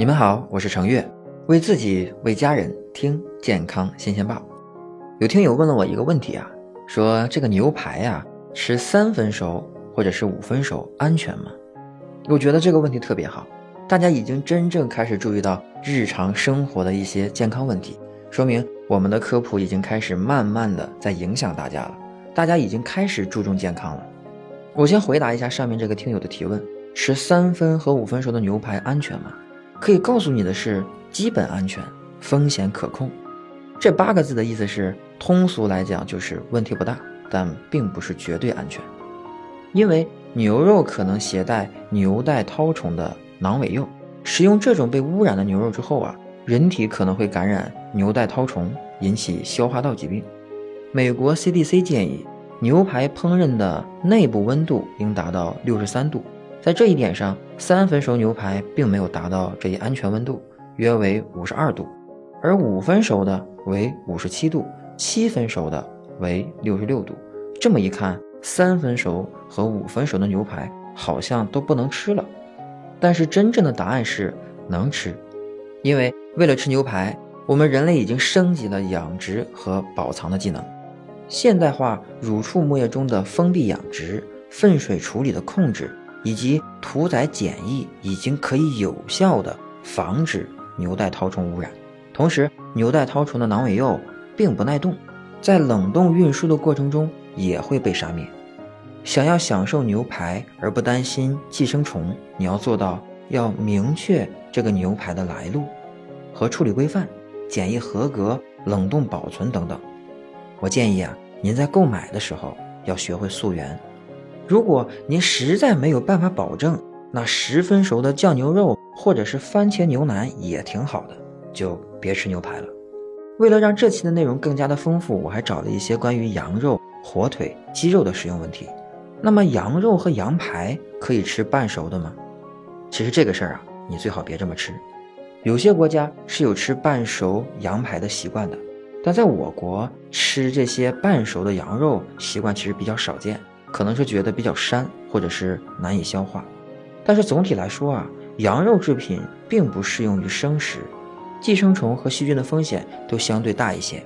你们好，我是程月，为自己为家人听健康新鲜报。有听友问了我一个问题啊，说这个牛排呀，吃三分熟或者是五分熟安全吗？我觉得这个问题特别好，大家已经真正开始注意到日常生活的一些健康问题，说明我们的科普已经开始慢慢的在影响大家了，大家已经开始注重健康了。我先回答一下上面这个听友的提问：吃三分和五分熟的牛排安全吗？可以告诉你的是，基本安全，风险可控。这八个字的意思是，通俗来讲就是问题不大，但并不是绝对安全。因为牛肉可能携带牛带绦虫的囊尾蚴，食用这种被污染的牛肉之后啊，人体可能会感染牛带绦虫，引起消化道疾病。美国 CDC 建议，牛排烹饪的内部温度应达到六十三度。在这一点上，三分熟牛排并没有达到这一安全温度，约为五十二度，而五分熟的为五十七度，七分熟的为六十六度。这么一看，三分熟和五分熟的牛排好像都不能吃了。但是真正的答案是能吃，因为为了吃牛排，我们人类已经升级了养殖和保藏的技能。现代化乳畜牧业中的封闭养殖、粪水处理的控制。以及屠宰检疫已经可以有效的防止牛带绦虫污染，同时牛带绦虫的囊尾蚴并不耐冻，在冷冻运输的过程中也会被杀灭。想要享受牛排而不担心寄生虫，你要做到要明确这个牛排的来路和处理规范、检疫合格、冷冻保存等等。我建议啊，您在购买的时候要学会溯源。如果您实在没有办法保证，那十分熟的酱牛肉或者是番茄牛腩也挺好的，就别吃牛排了。为了让这期的内容更加的丰富，我还找了一些关于羊肉、火腿、鸡肉的食用问题。那么羊肉和羊排可以吃半熟的吗？其实这个事儿啊，你最好别这么吃。有些国家是有吃半熟羊排的习惯的，但在我国吃这些半熟的羊肉习惯其实比较少见。可能是觉得比较膻，或者是难以消化，但是总体来说啊，羊肉制品并不适用于生食，寄生虫和细菌的风险都相对大一些。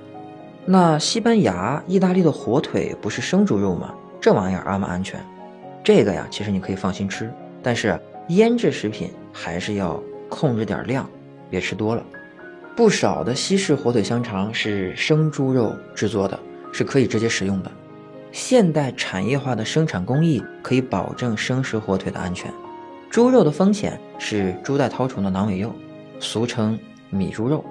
那西班牙、意大利的火腿不是生猪肉吗？这玩意儿安不安全？这个呀，其实你可以放心吃，但是腌制食品还是要控制点量，别吃多了。不少的西式火腿香肠是生猪肉制作的，是可以直接食用的。现代产业化的生产工艺可以保证生食火腿的安全。猪肉的风险是猪带绦虫的囊尾蚴，俗称米猪肉。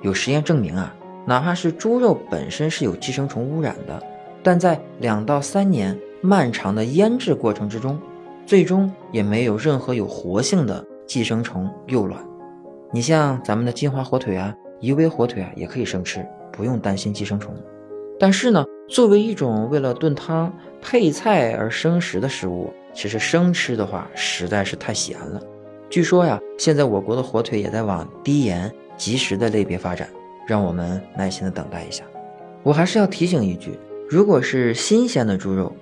有实验证明啊，哪怕是猪肉本身是有寄生虫污染的，但在两到三年漫长的腌制过程之中，最终也没有任何有活性的寄生虫幼卵。你像咱们的金华火腿啊、宜威火腿啊，也可以生吃，不用担心寄生虫。但是呢，作为一种为了炖汤配菜而生食的食物，其实生吃的话实在是太咸了。据说呀，现在我国的火腿也在往低盐、即食的类别发展，让我们耐心的等待一下。我还是要提醒一句，如果是新鲜的猪肉，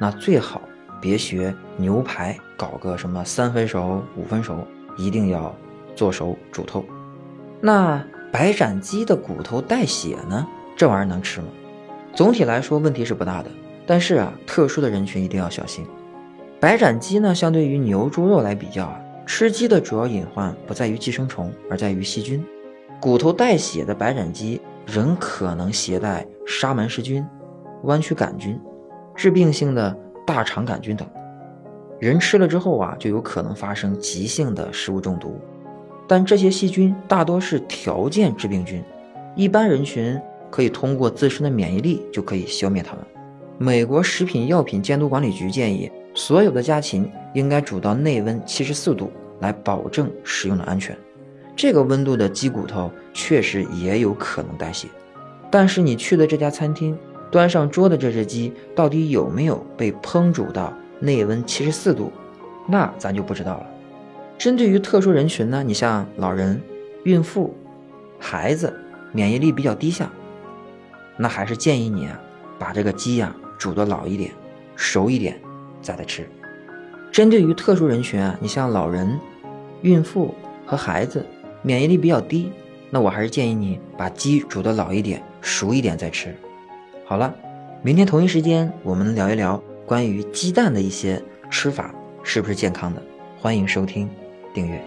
那最好别学牛排搞个什么三分熟、五分熟，一定要做熟煮透。那白斩鸡的骨头带血呢？这玩意儿能吃吗？总体来说问题是不大的，但是啊，特殊的人群一定要小心。白斩鸡呢，相对于牛猪肉来比较啊，吃鸡的主要隐患不在于寄生虫，而在于细菌。骨头带血的白斩鸡仍可能携带沙门氏菌、弯曲杆菌、致病性的大肠杆菌等。人吃了之后啊，就有可能发生急性的食物中毒。但这些细菌大多是条件致病菌，一般人群。可以通过自身的免疫力就可以消灭它们。美国食品药品监督管理局建议，所有的家禽应该煮到内温七十四度，来保证食用的安全。这个温度的鸡骨头确实也有可能带血，但是你去的这家餐厅端上桌的这只鸡到底有没有被烹煮到内温七十四度，那咱就不知道了。针对于特殊人群呢，你像老人、孕妇、孩子，免疫力比较低下。那还是建议你啊，把这个鸡呀煮的老一点、熟一点，再来吃。针对于特殊人群啊，你像老人、孕妇和孩子，免疫力比较低，那我还是建议你把鸡煮的老一点、熟一点再吃。好了，明天同一时间我们聊一聊关于鸡蛋的一些吃法是不是健康的，欢迎收听，订阅。